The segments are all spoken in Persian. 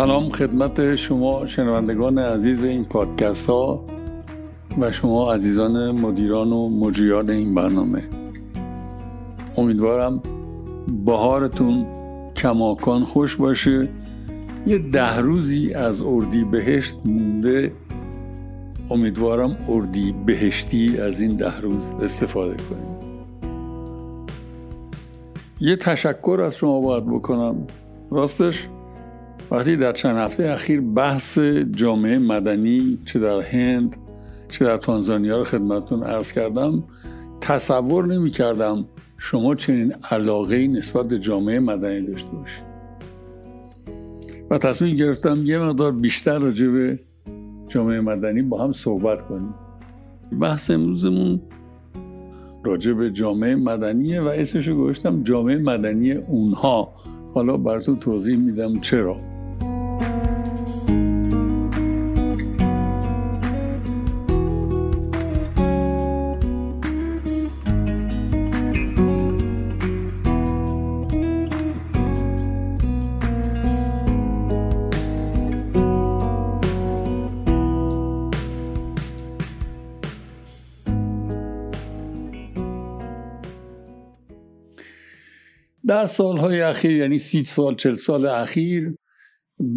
سلام خدمت شما شنوندگان عزیز این پادکست ها و شما عزیزان مدیران و مجریان این برنامه. امیدوارم بهارتون کماکان خوش باشه. یه ده روزی از اردی بهشت مونده. امیدوارم اردی بهشتی از این ده روز استفاده کنیم. یه تشکر از شما باید بکنم. راستش وقتی در چند هفته اخیر بحث جامعه مدنی چه در هند چه در تانزانیا رو خدمتتون عرض کردم تصور نمی کردم شما چنین علاقه نسبت به جامعه مدنی داشته باشید. و تصمیم گرفتم یه مقدار بیشتر راجع به جامعه مدنی با هم صحبت کنیم. بحث امروزمون راجع به جامعه مدنیه و اسمش رو گذاشتم جامعه مدنی اونها. حالا براتون توضیح میدم چرا. در سالهای اخیر یعنی سی سال چل سال اخیر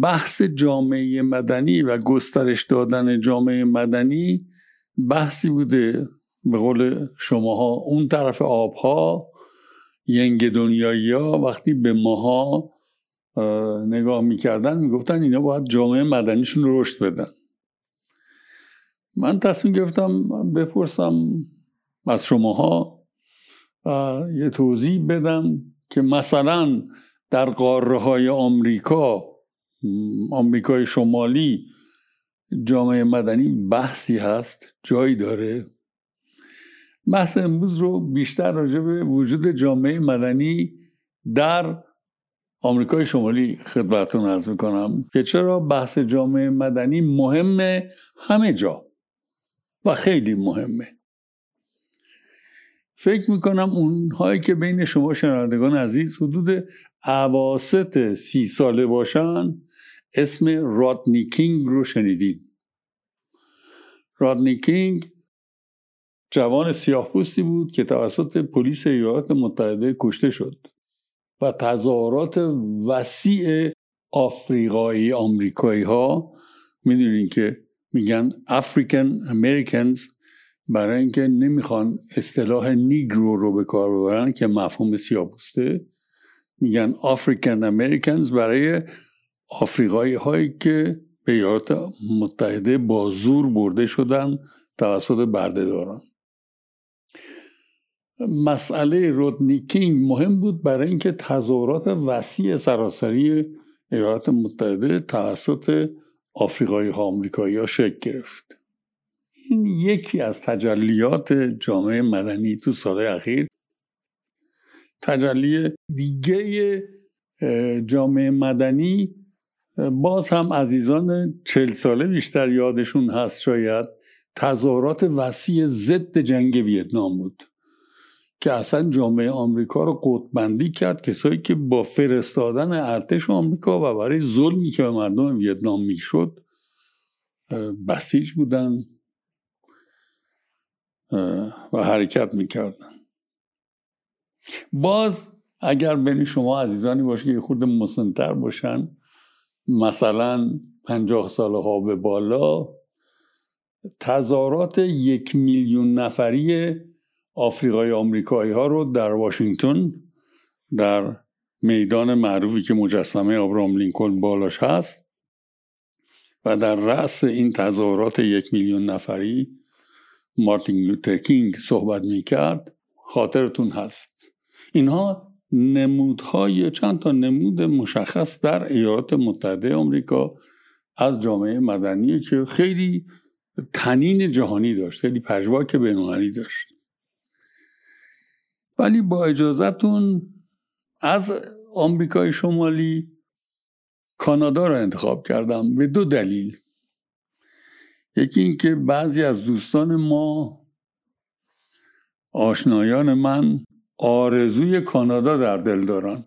بحث جامعه مدنی و گسترش دادن جامعه مدنی بحثی بوده به قول شماها. اون طرف آبها ینگ دنیایی ها وقتی به ماها نگاه می‌کردن می‌گفتن اینا باید جامعه مدنیشون رشد بدن. من تصمیم گرفتم بپرسم از شماها یه توضیح بدم. که مثلا در قاره های آمریکا آمریکای شمالی جامعه مدنی بحثی هست جایی داره. بحث امروز رو بیشتر راجع به وجود جامعه مدنی در آمریکای شمالی خدمتتون عرض می‌کنم که چرا بحث جامعه مدنی مهمه؟ همه جا. و خیلی مهمه. فکر می‌کنم اونهایی که بین شما شنوندگان عزیز حدود عواست سی ساله باشن اسم رادنی کینگ رو شنیدین. رادنی کینگ جوان سیاه پوستی بود که توسط پلیس ایالات متحده کشته شد و تظاهرات وسیع آفریقایی آمریکایی ها می‌دونین که میگن افریکن امریکنز برای اینکه نمی‌خوان اصطلاح نیگرو رو به کار ببرن که مفهوم سیابوسته میگن آفریکن امریکنز برای آفریقایی هایی که به ایالات متحده با زور برده شدن توسط بردهداران. مسئله رودنی کینگ مهم بود برای اینکه تظاهرات وسیع سراسری ایالات متحده توسط آفریقایی ها آمریکایی ها شکل گرفت. این یکی از تجلیات جامعه مدنی تو سال اخیر. تجلی دیگه جامعه مدنی باز هم عزیزان چل ساله بیشتر یادشون هست شاید تظاهرات وسیع ضد جنگ ویتنام بود که اصلا جامعه آمریکا رو قطبندی کرد کسایی که با فرستادن ارتش آمریکا و برای ظلمی که به مردم ویتنام می‌شد بسیج بودن. و حرکت می‌کردن. باز اگر بین شما عزیزانی باشه که خود مسنتر باشن مثلا پنجاه سال ها به بالا تظاهرات یک میلیون نفری آفریقای آمریکایی ها رو در واشنگتن در میدان معروفی که مجسمه ابراهام لینکلن بالاش هست و در رأس این تظاهرات یک میلیون نفری مارتین لوتر کینگ صحبت می کرد خاطرتون هست. اینها نمودهای چند تا نمود مشخص در ایالات متحده آمریکا از جامعه مدنی که خیلی تنین جهانی داشت خیلی پژواک بینالمللی داشت. ولی با اجازهتون از آمریکای شمالی کانادا را انتخاب کردم به دو دلیل. یکی اینکه بعضی از دوستان ما آشنایان من آرزوی کانادا در دل دارن.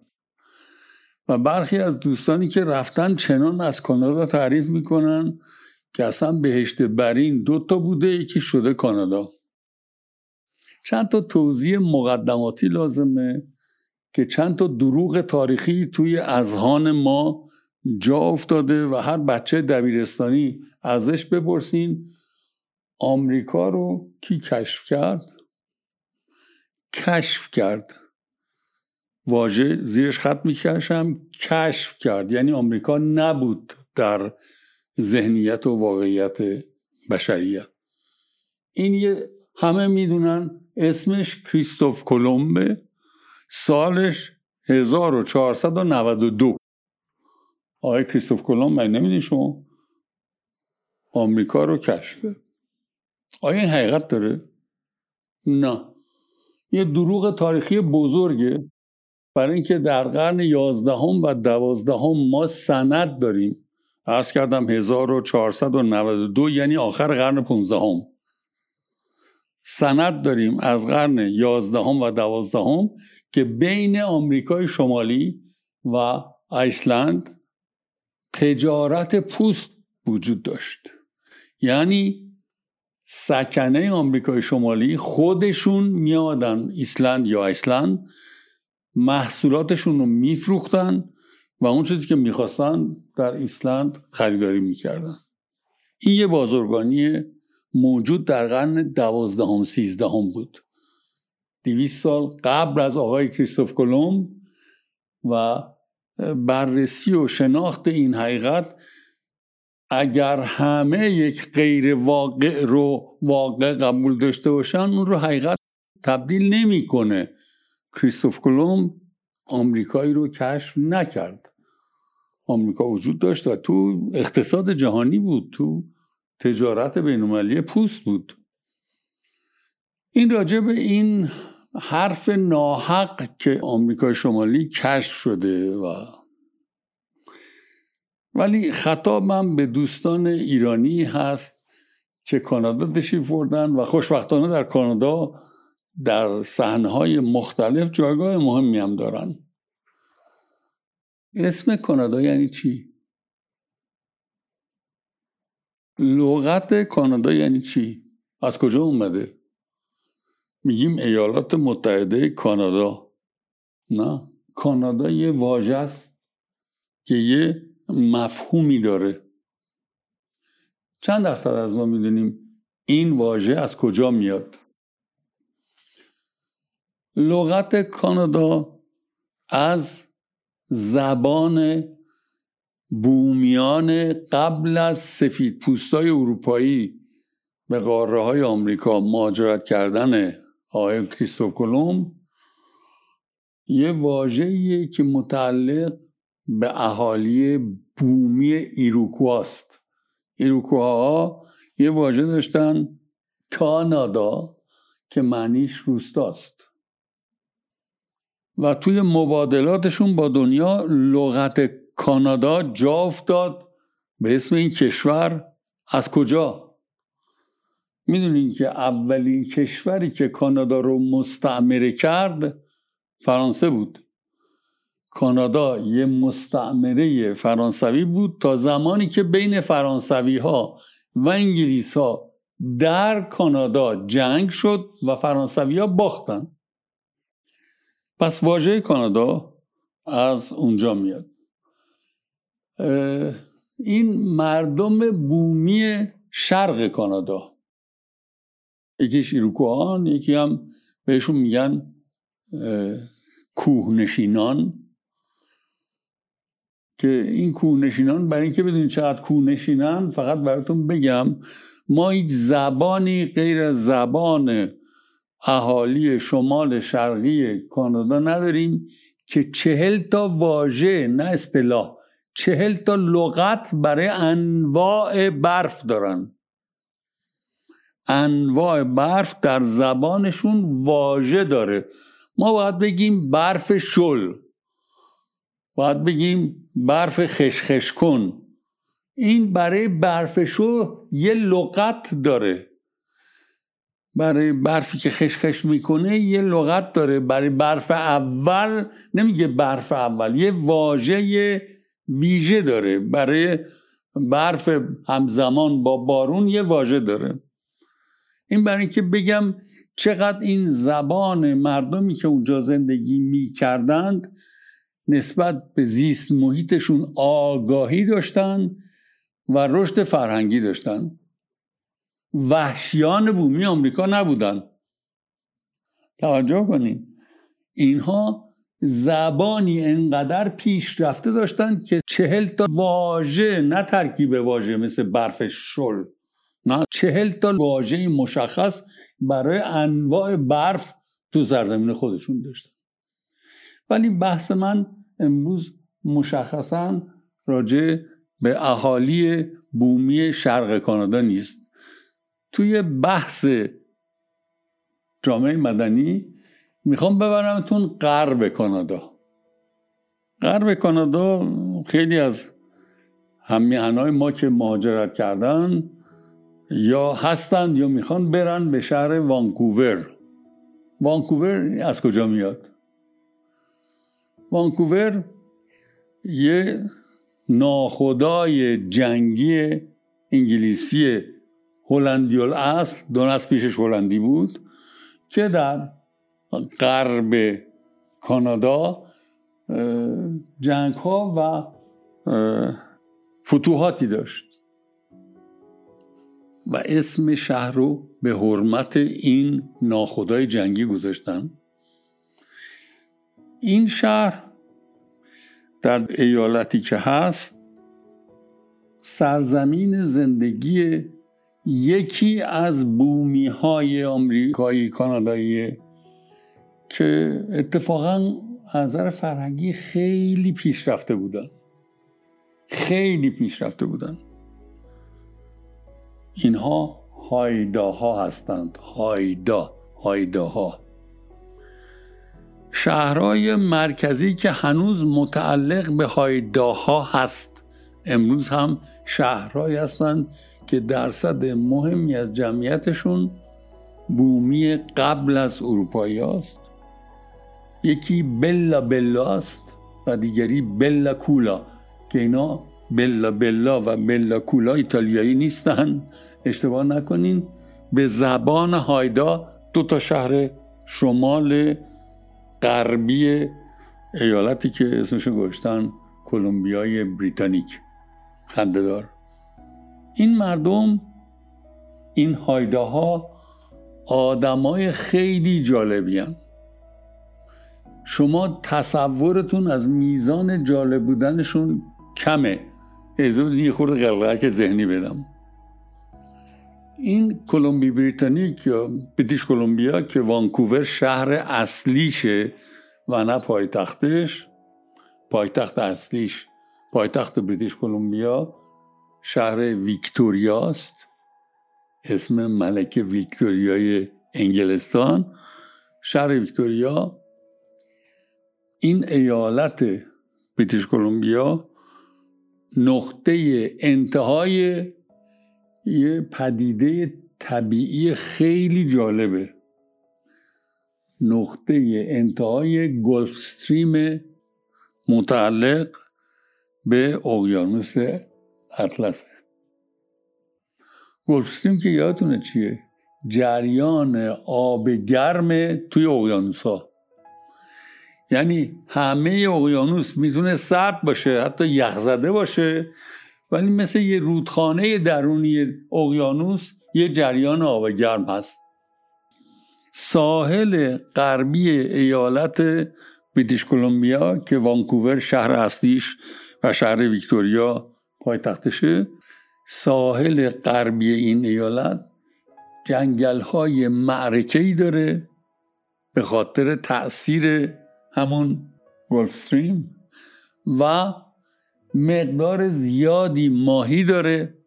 و برخی از دوستانی که رفتن چنان از کانادا تعریف می‌کنن که اصلا بهشت برین دو تا بوده یکی شده کانادا. چند تا توضیح مقدماتی لازمه که چند تا دروغ تاریخی توی اذهان ما جا افتاده و هر بچه دبیرستانی ازش بپرسین آمریکا رو کی کشف کرد؟ کشف کرد. واژه زیرش خط می‌کشم کشف کرد. یعنی آمریکا نبود در ذهنیت و واقعیت بشریت. این یه همه می‌دونن اسمش کریستوف کلمبه سالش 1492 آقای کریستوف کلمب من نمیدین شما. آمریکا رو کشف کرد. آیا این حقیقت داره؟ نه. یه دروغ تاریخی بزرگه. برای اینکه در قرن یازدهم و دوازدهم ما سند داریم. عرض کردم 1492 یعنی آخر قرن 15 سند داریم از قرن یازدهم و دوازدهم که بین آمریکای شمالی و ایسلند تجارت پوست وجود داشت. یعنی سکنه آمریکای شمالی خودشون میادن ایسلند یا ایسلند محصولاتشون رو میفروختن و اون چیزی که می‌خواستن در ایسلند خریداری می‌کردن. این یه بازرگانی موجود در قرن دوازدهم سیزدهم بود. دویست سال قبل از آقای کریستوف کلمب و بررسی و شناخت این حقیقت اگر همه یک غیر واقع رو واقع قبول داشته باشن اون رو حقیقت تبدیل نمی‌کنه. کریستوف کلمب آمریکایی رو کشف نکرد. آمریکا وجود داشت و تو اقتصاد جهانی بود تو تجارت بینالمللی پوست بود. این راجع به این حرف ناحق که آمریکای شمالی کشف شده و ولی خطابم به دوستان ایرانی هست که کانادا تشریف بردن و خوشبختانه در کانادا در صحنه‌های مختلف جایگاه مهمی هم دارن. اسم کانادا یعنی چی؟ لغت کانادا یعنی چی؟ از کجا اومده؟ میگیم ایالات متحده کانادا. نه کانادا یه واژه است که یه مفهومی داره. چند درصد از ما می‌دونیم این واژه از کجا میاد؟ لغت کانادا از زبان بومیان قبل از سفید پوستای اروپایی به قاره های آمریکا مهاجرت کردن آقای کریستوف کلوم یه واژه‌ایه که متعلق به اهالی بومی ایروکواست ایروکواها یه واژه داشتن کانادا که معنیش روستاست. و توی مبادلاتشون با دنیا لغت کانادا جا افتاد. به اسم این کشور از کجا؟ می‌دونین که اولین کشوری که کانادا رو مستعمره کرد فرانسه بود. کانادا یه مستعمره فرانسوی بود تا زمانی که بین فرانسوی ها و انگلیس ها در کانادا جنگ شد و فرانسوی ها باختن. پس واژه کانادا از اونجا میاد. این مردم بومی شرق کانادا. یکیش ایروکوان یکی هم بهشون میگن کوهنشینان. که این کوهنشینان برای اینکه بدونید چقدر کوهنشینن فقط براتون بگم ما هیچ زبانی غیر از زبان اهالی شمال شرقی کانادا نداریم که چهل تا واژه نه اصطلاح چهل تا لغت برای انواع برف دارن. انواع برف در زبانشون واژه داره. ما باید بگیم برف شل. باید بگیم برف خشخش کن این برای برف شل یه لغت داره. برای برفی که خشخش می‌کنه یه لغت داره. برای برف اول نمیگه برف اول یه واژه ویژه داره. برای برف همزمان با بارون یه واژه داره. این برای اینکه بگم چقدر این زبان مردمی که اونجا زندگی می‌کردند نسبت به زیست محیطشون آگاهی داشتن و رشد فرهنگی داشتن. وحشیان بومی آمریکا نبودن. توجه کنید اینها زبانی انقدر پیشرفته داشتن که چهل تا واژه نه ترکیب واژه مثل برف شل. نه چهل تا واژه مشخص برای انواع برف تو سرزمین خودشون داشتن. ولی بحث من امروز مشخصا راجع به اهالی بومی شرق کانادا نیست. توی بحث جامعه مدنی می‌خوام ببرمتون غرب کانادا. غرب کانادا خیلی از همیهنهای ما که مهاجرت کردن یا هستند یا می‌خوان برن به شهر وانکوور. وانکوور از کجا میاد؟ وانکوور یه ناخدای جنگی انگلیسی هلندیال اصل دو نسل پیشش هلندی بود که در غرب کانادا جنگ ها و فتوحاتی داشت. و اسم شهر رو به حرمت این ناخدای جنگی گذاشتن. این شهر در ایالتی که هست سرزمین زندگی یکی از بومی های آمریکایی کانادایی که اتفاقا نظر فرهنگی خیلی پیشرفته بودن. خیلی پیشرفته بودن. اینها هایداها هستند. هایدا هایداها. شهرهای مرکزی که هنوز متعلق به هایداها هست. امروز هم شهرهایی هستند که درصد مهمی از جمعیتشون بومی قبل از اروپایی است یکی بلا بلا است و دیگری بلا کولا که اینا بلا بلا و بلا کولا ایتالیایی نیستن. اشتباه نکنین. به زبان هایدا دو تا شهر شمال غربی ایالتی که اسمشو گذاشتن کلمبیای بریتانیک. خندهدار. این مردم این هایده ها آدمای خیلی جالبی هم. شما تصورتون از میزان جالب بودنشون کمه. یه خورده که ذهنی بدم. این کلمبی بریتانیک یا بریتیش کلمبیا که وانکوور شهر اصلیشه و نه پایتختش پایتخت اصلیش پایتخت بریتیش کلمبیا شهر ویکتوریاست اسم ملکه ویکتوریای انگلستان. شهر ویکتوریا این ایالت بریتیش کلمبیا نقطه انتهای یه پدیده طبیعی خیلی جالبه. نقطه انتهای گلف استریم متعلق به اقیانوس اطلسه گلف استریم که یادتونه چیه؟ جریان آب گرم توی اقیانوس یعنی همه اقیانوس می‌تونه سرد باشه حتی یخزده باشه. ولی مثل یه رودخانه درونی اقیانوس یه جریان آب گرم هست. ساحل غربی ایالت بریتیش کلمبیا که وانکوور شهر اصلیش و شهر ویکتوریا پایتختشه ساحل غربی این ایالت جنگل های داره به خاطر تاثیر همون گلف استریم و مقدار زیادی ماهی داره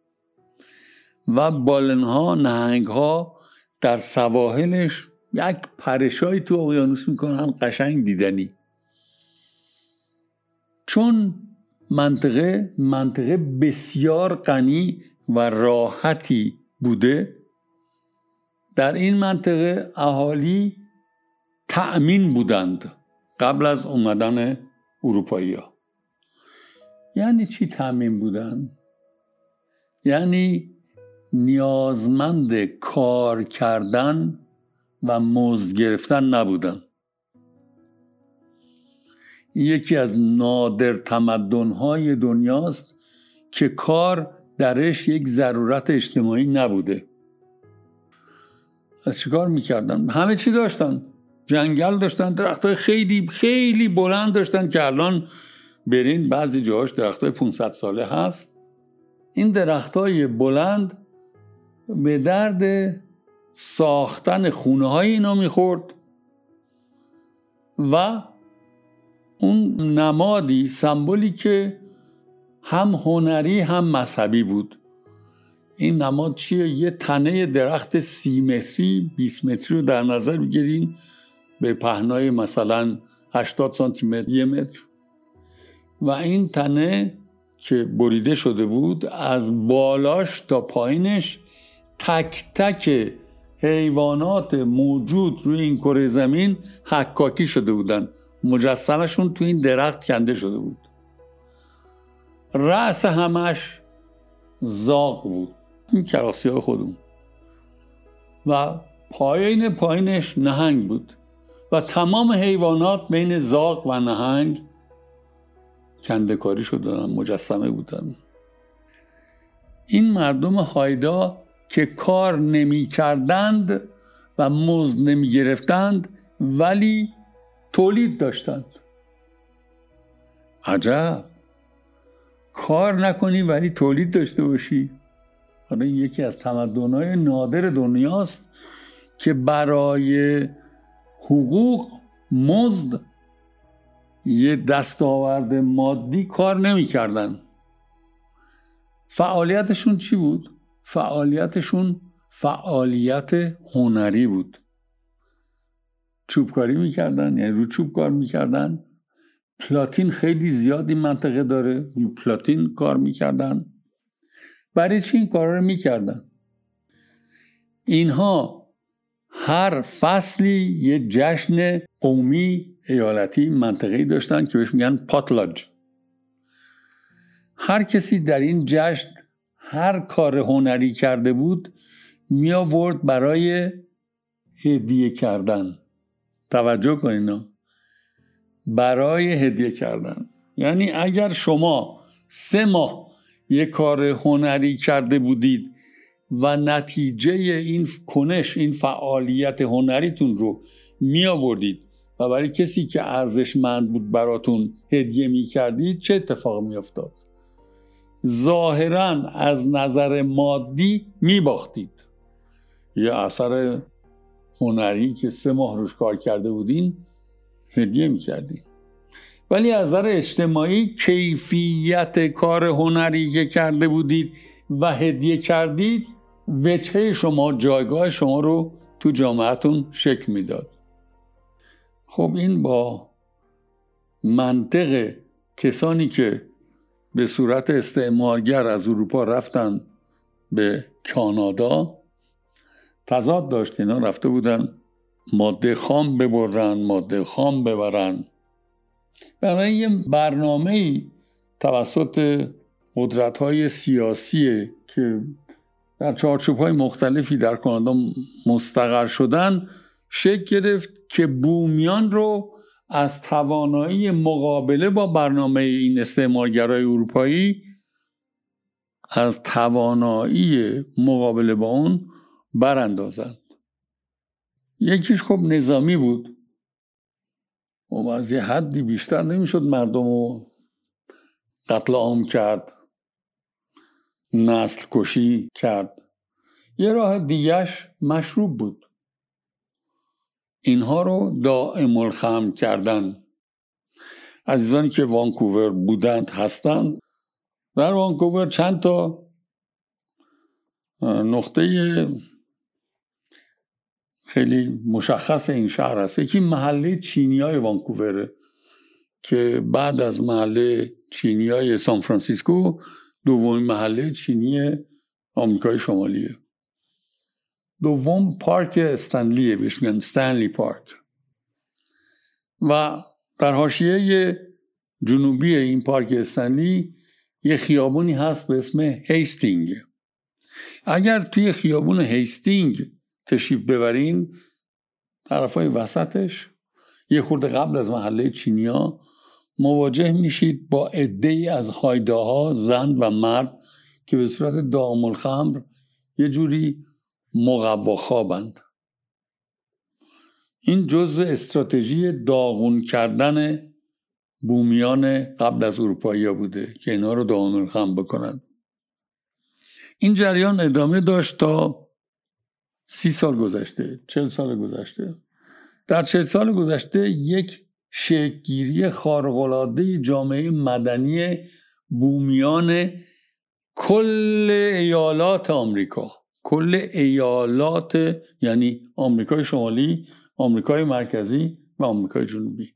و بالنها نهنگها در سواحلش یک پرشایی تو اقیانوس می‌کنن قشنگ دیدنی. چون منطقه منطقه بسیار غنی و راحتی بوده در این منطقه اهالی تأمین بودند. قبل از اومدن اروپایی ها یعنی چی تأمین بودند یعنی نیازمند کار کردن و مزد گرفتن نبودن. یکی از نادر تمدنهای دنیاست که کار درش یک ضرورت اجتماعی نبوده. از چیکار می‌کردن؟ همه چی داشتن. جنگل داشتن درخت خیلی خیلی بلند داشتن که الان برین بعضی جاهاش درخت های 500 ساله هست. این درخت های بلند به درد ساختن خونه های اینا می‌خورد و اون نمادی سمبولی که هم هنری هم مذهبی بود. این نماد چیه؟ یه تنه درخت سی متری 20 متری رو در نظر بگیرین. به پهنای مثلا 80 سانتی متر یه متر. و این تنه که بریده شده بود از بالاش تا پایینش تک تک حیوانات موجود روی این کره زمین حکاکی شده بودن. مجسمشون تو این درخت کنده شده بود. رأس همش زاق بود. این کراسی های خودمون. و پایین پایینش نهنگ بود. و تمام حیوانات بین زاق و نهنگ کندکاری شدن مجسمه بودن. این مردم هایدا که کار نمی کردند و مزد نمی گرفتند ولی تولید داشتند. عجب. کار نکنی ولی تولید داشته باشی. حالا این یکی از تمدنهای نادر دنیاست که برای حقوق مزد. یه دستاورد مادی کار نمی‌کردن. فعالیتشون چی بود؟ فعالیتشون فعالیت هنری بود. چوبکاری می‌کردن یعنی رو چوب کار می‌کردن. پلاتین خیلی زیاد این منطقه داره رو پلاتین کار می‌کردن. برای چی این کار رو می‌کردن؟ اینها هر فصلی یه جشن قومی ایالتی منطقه‌ای داشتن که بهش میگن پاتلاج هر کسی در این جشن هر کار هنری کرده بود می آورد برای هدیه کردن. توجه کنین برای هدیه کردن. یعنی اگر شما سه ماه یه کار هنری کرده بودید و نتیجه این کنش این فعالیت هنریتون رو می آوردید و برای کسی که ارزشمند بود براتون هدیه می کردید چه اتفاق می افتاد ظاهرا از نظر مادی می باختید یه اثر هنری که سه ماه روش کار کرده بودین هدیه می کردید ولی از نظر اجتماعی کیفیت کار هنری که کرده بودید و هدیه کردید وجهه شما جایگاه شما رو تو جامعتون شکل می‌داد. خب این با منطق کسانی که به صورت استعمارگر از اروپا رفتن به کانادا تضاد داشت. اینا رفته بودن ماده خام ببرن ماده خام ببرن. برای یه برنامه توسط قدرت های سیاسی که در چارچوب های مختلفی در کانادا مستقر شدن شکل گرفت که بومیان رو از توانایی مقابله با برنامه این استعمارگرای اروپایی از توانایی مقابله با اون براندازند. یکیش خب نظامی بود. و از یه حدی بیشتر نمی‌شد مردم رو قتل عام کرد. نسل کشی کرد. یه راه دیگهش مشروب بود. اینها رو دائم الخم کردن. عزیزانی که وانکوور بودند هستند. در وانکوور چند تا نقطه خیلی مشخص این شهر هست یکی محله چینی های وانکووره که بعد از محله چینی های سان فرانسیسکو دومین محله چینی آمریکای شمالیه. دوم پارک استنلیه بهش میگن استنلی پارک. و در حاشیه جنوبی این پارک استنلی یه خیابونی هست به اسم هیستینگز. اگر توی خیابون هیستینگز تشریف ببرین طرفای وسطش یه خورده قبل از محله چینیا مواجه میشید با عده ای از هایداها زن و مرد که به صورت دائم‌الخمر یه جوری مقوا خوابند این جزء استراتژی داغون کردن بومیان قبل از اروپایی بوده که اینا رو دام الخمر بکنند این جریان ادامه داشت تا سی سال گذشته چل سال گذشته. در چل سال گذشته یک شکلگیری خارق‌العاده جامعه مدنی بومیان کل ایالات آمریکا. کل ایالات یعنی آمریکای شمالی آمریکای مرکزی و آمریکای جنوبی.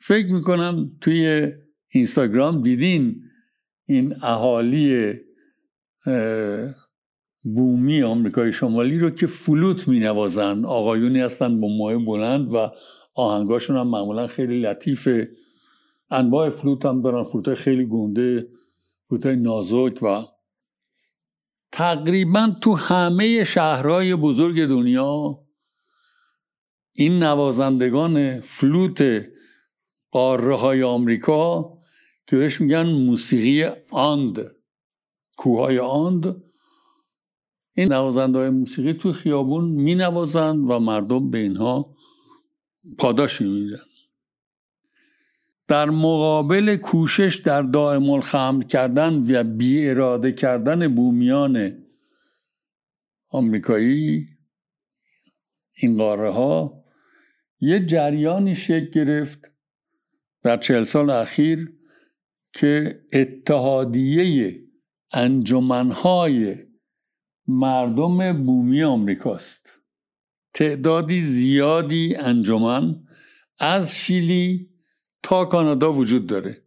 فکر می‌کنم توی اینستاگرام دیدین این اهالی بومی آمریکای شمالی رو که فلوت می نوازن آقایونی هستن با موهای بلند و آهنگاشون هم معمولا خیلی لطیفه. انواع فلوت هم دارن فلوت خیلی گنده فلوت نازک و تقریبا تو همه شهرهای بزرگ دنیا این نوازندگان فلوت قاره های آمریکا که بهش میگن موسیقی آند کوههای آند این نوازنده های موسیقی تو خیابون می نوازند و مردم به اینها پاداشی میدن در مقابل کوشش در دائم الخمر کردن و بی اراده کردن بومیان آمریکایی این قاره ها یه جریانی شکل گرفت در چهل سال اخیر که اتحادیه انجمنهای مردم بومی آمریکاست. تعدادی زیادی انجمن از شیلی تا کانادا وجود داره.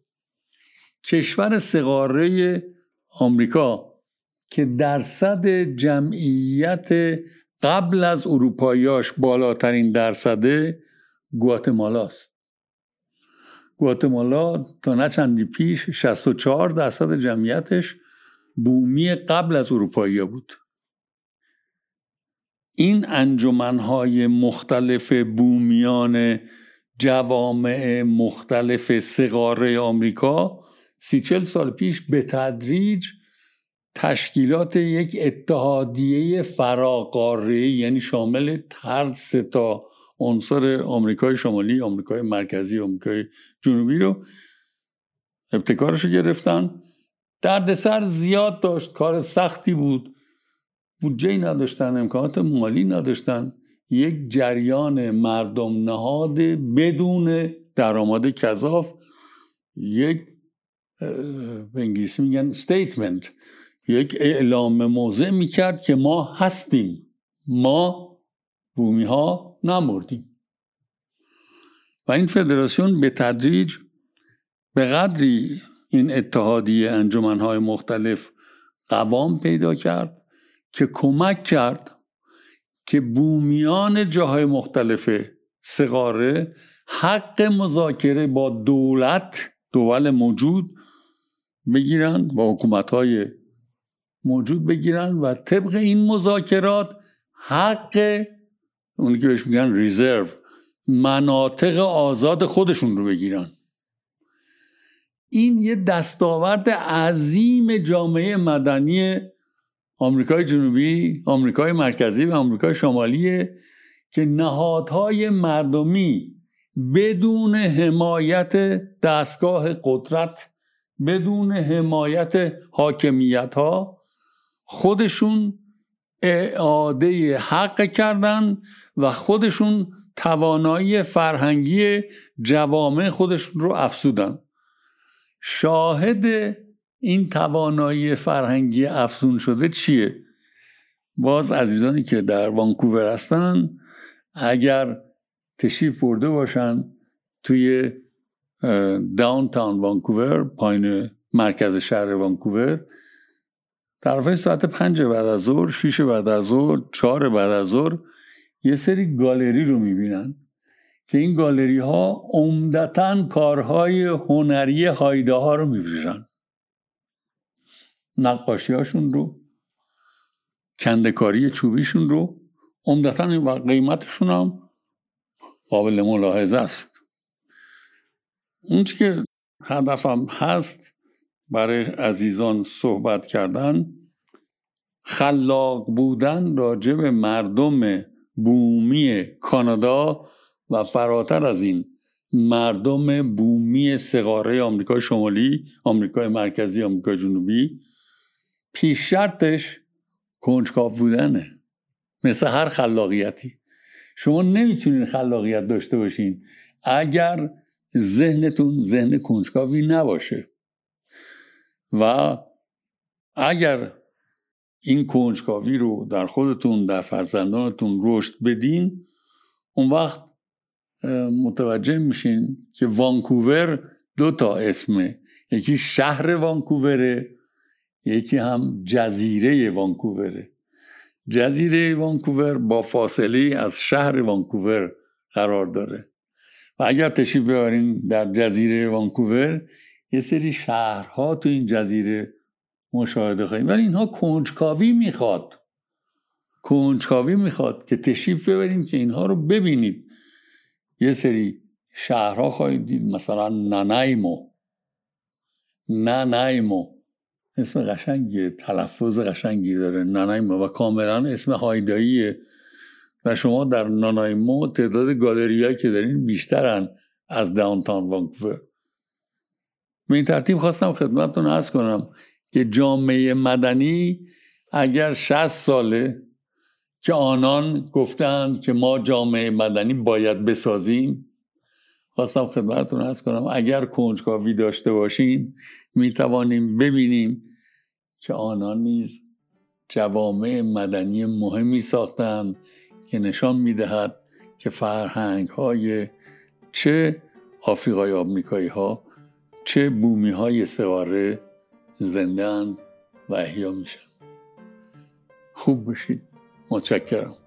کشور سقاره آمریکا که درصد جمعیت قبل از اروپاییاش بالاترین درصده گواتمالاست گواتمالا تا نه چندی پیش 64 درصد جمعیتش بومی قبل از اروپایی بود. این انجمنهای مختلف بومیان جوامع مختلف سقاره آمریکا سی چل سال پیش به تدریج تشکیلات یک اتحادیه فراقاره یعنی شامل هر سه تا عنصر آمریکای شمالی آمریکای مرکزی آمریکای جنوبی رو ابتکارش رو گرفتن. دردسر زیاد داشت کار سختی بود. بودجه نداشتن امکانات مالی نداشتن. یک جریان مردم نهاد بدون درآمد کذاف یک به انگلیسی میگن statement یک اعلام موضع می‌کرد که ما هستیم. ما بومی ها نمردیم. و این فدراسیون به تدریج به قدری این اتحادیه انجمنهای مختلف قوام پیدا کرد. که کمک کرد که بومیان جاهای مختلف سقاره حق مذاکره با دولت دول موجود بگیرند با حکومت های موجود بگیرند و طبق این مذاکرات حق اونی که بهش میگن ریزرو مناطق آزاد خودشون رو بگیرن. این یه دستاورد عظیم جامعه مدنی آمریکای جنوبی آمریکای مرکزی و آمریکای شمالیه که نهادهای مردمی بدون حمایت دستگاه قدرت بدون حمایت حاکمیت ها خودشون اعاده حق کردن و خودشون توانایی فرهنگی جوامع خودشون رو افسودن شاهد این توانایی فرهنگی افزون شده چیه؟ باز عزیزانی که در وانکوور هستن اگر تشریف برده باشن توی داونتاون وانکوور پایین مرکز شهر وانکوور طرفای ساعت پنج بعد از ظهر شیش بعد از ظهر چهار بعد از ظهر یه سری گالری رو می‌بینن که این گالری ها عمدتا کارهای هنری هایده ها رو میفروشن. نقاشی هاشون رو کندکاری چوبیشون رو عمدتا و قیمتشون هم قابل ملاحظه است. اون که هدفم هست برای عزیزان صحبت کردن خلاق بودن راجع به مردم بومی کانادا و فراتر از این مردم بومی سقاره آمریکای شمالی آمریکای مرکزی آمریکای جنوبی پیش شرطش کنجکاو بودنه. مثل هر خلاقیتی. شما نمی‌تونین خلاقیت داشته باشین اگر ذهنتون ذهن کنجکاوی نباشه. و اگر این کنجکاوی رو در خودتون در فرزندانتون رشد بدین اون وقت متوجه میشین که وانکوور دو تا اسمه. یکی شهر وانکووره یکی هم جزیره وانکووره. جزیره وانکوور با فاصله از شهر وانکوور قرار داره. و اگر تشریف بیارین در جزیره وانکوور یه سری شهرها تو این جزیره مشاهده خواهیم. ولی اینها کنجکاوی می‌خواد. کنجکاوی می‌خواد که تشریف ببرین که اینها رو ببینید. یه سری شهرها خواهید دید مثلا نانایمو. نانایمو. اسم قشنگی تلفظ قشنگی داره. نانایمو و کاملا اسم هایداییه. و شما در نانایمو تعداد گالریایی که دارین بیشترن از داونتاون وانکوور. به این ترتیب خواستم خدمتتون ارز کنم که جامعه مدنی اگر 60 ساله که آنان گفتند که ما جامعه مدنی باید بسازیم خواستم خدمتتون ارز کنم اگر کنجکاوی داشته باشیم می توانیم ببینیم که آنان نیز جوامع مدنی مهمی ساختند که نشان می‌دهد که فرهنگ های چه آفریقای آمریکایی ها چه بومی های سواره زنده و احیا میشن خوب بشید متشکرم.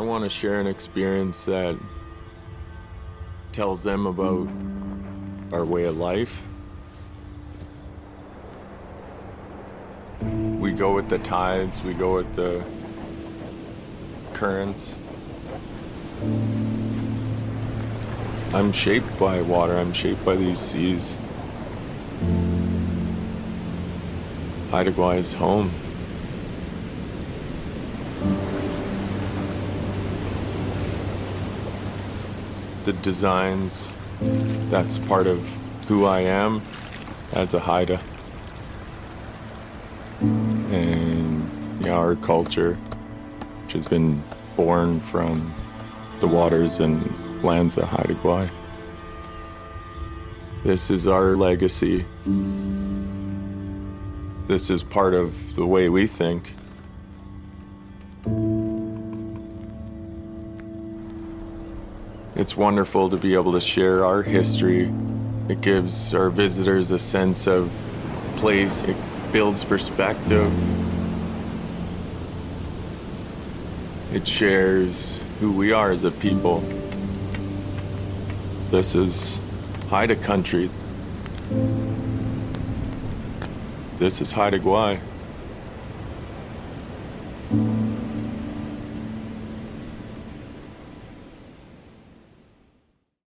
I want to share an experience that tells them about our way of life. We go with the tides, we go with the currents. I'm shaped by water, I'm shaped by these seas. Haida is home. The designs. That's part of who I am as a Haida. And you know, our culture, which has been born from the waters and lands of Haida Gwaii. This is our legacy. This is part of the way we think. It's wonderful to be able to share our history. It gives our visitors a sense of place, it builds perspective. It shares who we are as a people. This is Haida country. This is Haida Gwaii.